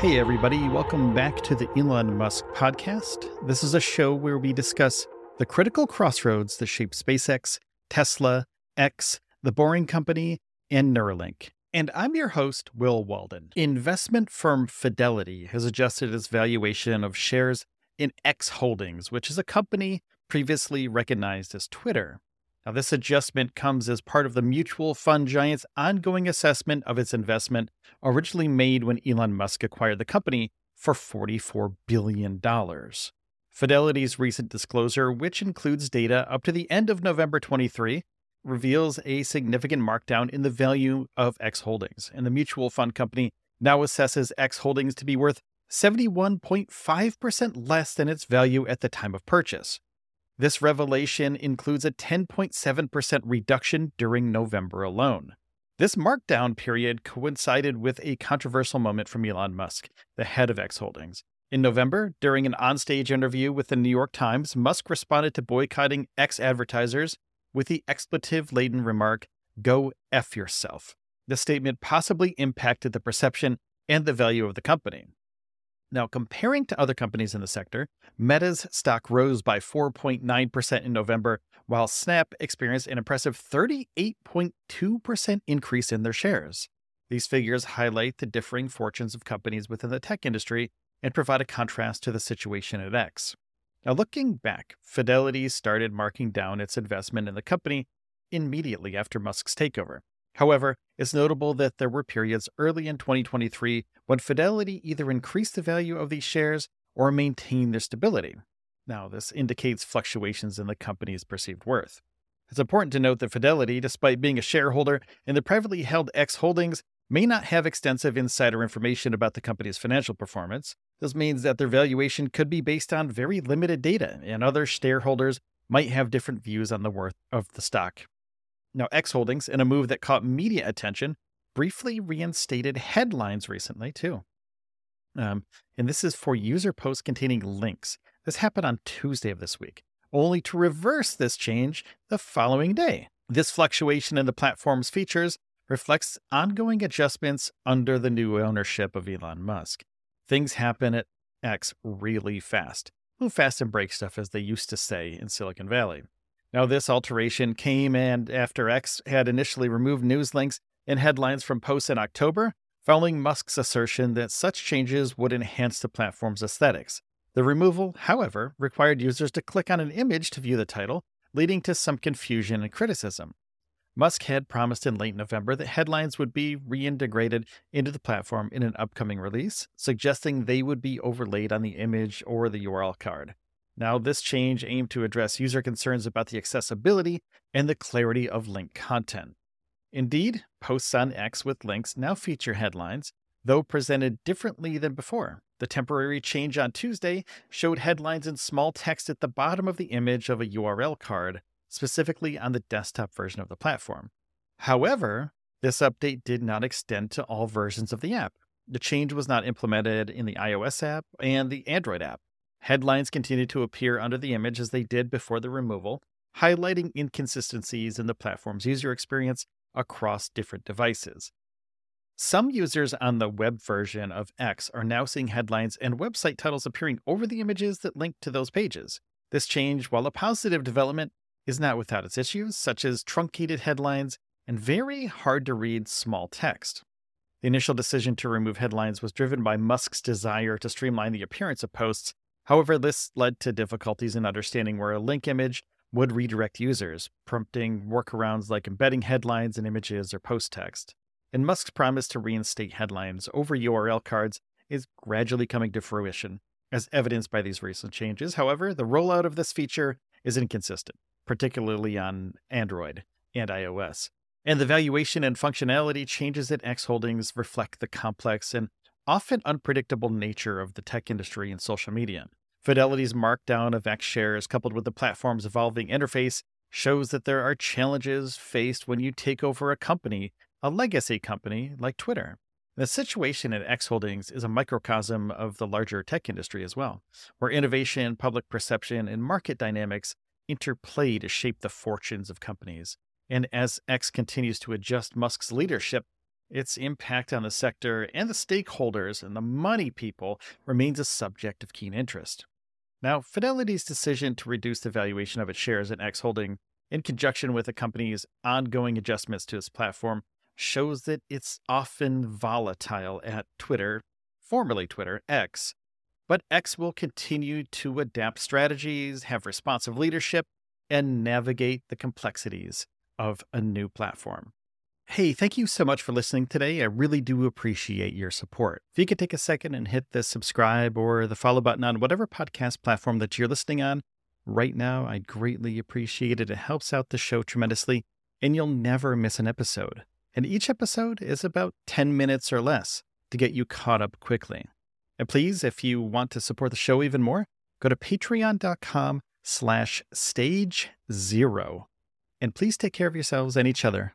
Hey, everybody, welcome back to the Elon Musk podcast. This is a show where we discuss the critical crossroads that shape SpaceX, Tesla, X, The Boring Company, and Neuralink. And I'm your host, Will Walden. Investment firm Fidelity has adjusted its valuation of shares in X Holdings, which is a company previously recognized as Twitter. Now, this adjustment comes as part of the mutual fund giant's ongoing assessment of its investment, originally made when Elon Musk acquired the company for $44 billion. Fidelity's recent disclosure, which includes data up to the end of November 23, reveals a significant markdown in the value of X Holdings, and the mutual fund company now assesses X Holdings to be worth 71.5% less than its value at the time of purchase. This revelation includes a 10.7% reduction during November alone. This markdown period coincided with a controversial moment from Elon Musk, the head of X Holdings. In November, during an onstage interview with the New York Times, Musk responded to boycotting X advertisers with the expletive laden remark, Go F yourself. The statement possibly impacted the perception and the value of the company. Now, comparing to other companies in the sector, Meta's stock rose by 4.9% in November, while Snap experienced an impressive 38.2% increase in their shares. These figures highlight the differing fortunes of companies within the tech industry and provide a contrast to the situation at X. Now, looking back, Fidelity started marking down its investment in the company immediately after Musk's takeover. However, it's notable that there were periods early in 2023 when Fidelity either increased the value of these shares or maintained their stability. Now, this indicates fluctuations in the company's perceived worth. It's important to note that Fidelity, despite being a shareholder in the privately held X Holdings, may not have extensive insider information about the company's financial performance. This means that their valuation could be based on very limited data, and other shareholders might have different views on the worth of the stock. Now, X Holdings, in a move that caught media attention, briefly reinstated headlines recently, too. Um, and this is for user posts containing links. This happened on Tuesday of this week, only to reverse this change the following day. This fluctuation in the platform's features reflects ongoing adjustments under the new ownership of Elon Musk. Things happen at X really fast. Move fast and break stuff, as they used to say in Silicon Valley. Now, this alteration came and after X had initially removed news links and headlines from posts in October, following Musk's assertion that such changes would enhance the platform's aesthetics. The removal, however, required users to click on an image to view the title, leading to some confusion and criticism. Musk had promised in late November that headlines would be reintegrated into the platform in an upcoming release, suggesting they would be overlaid on the image or the URL card. Now, this change aimed to address user concerns about the accessibility and the clarity of link content. Indeed, posts on X with links now feature headlines, though presented differently than before. The temporary change on Tuesday showed headlines in small text at the bottom of the image of a URL card, specifically on the desktop version of the platform. However, this update did not extend to all versions of the app. The change was not implemented in the iOS app and the Android app. Headlines continue to appear under the image as they did before the removal, highlighting inconsistencies in the platform's user experience across different devices. Some users on the web version of X are now seeing headlines and website titles appearing over the images that link to those pages. This change, while a positive development, is not without its issues, such as truncated headlines and very hard to read small text. The initial decision to remove headlines was driven by Musk's desire to streamline the appearance of posts However, this led to difficulties in understanding where a link image would redirect users, prompting workarounds like embedding headlines in images or post text. And Musk's promise to reinstate headlines over URL cards is gradually coming to fruition, as evidenced by these recent changes. However, the rollout of this feature is inconsistent, particularly on Android and iOS. And the valuation and functionality changes at X Holdings reflect the complex and often unpredictable nature of the tech industry and social media. Fidelity's markdown of X shares, coupled with the platform's evolving interface, shows that there are challenges faced when you take over a company, a legacy company like Twitter. The situation at X Holdings is a microcosm of the larger tech industry as well, where innovation, public perception, and market dynamics interplay to shape the fortunes of companies. And as X continues to adjust Musk's leadership, its impact on the sector and the stakeholders and the money people remains a subject of keen interest. Now, Fidelity's decision to reduce the valuation of its shares in X Holding, in conjunction with the company's ongoing adjustments to its platform, shows that it's often volatile at Twitter, formerly Twitter, X. But X will continue to adapt strategies, have responsive leadership, and navigate the complexities of a new platform. Hey, thank you so much for listening today. I really do appreciate your support. If you could take a second and hit the subscribe or the follow button on whatever podcast platform that you're listening on right now, I'd greatly appreciate it. It helps out the show tremendously, and you'll never miss an episode and each episode is about 10 minutes or less to get you caught up quickly. And please, if you want to support the show even more, go to patreon.com slash stage zero. And please take care of yourselves and each other,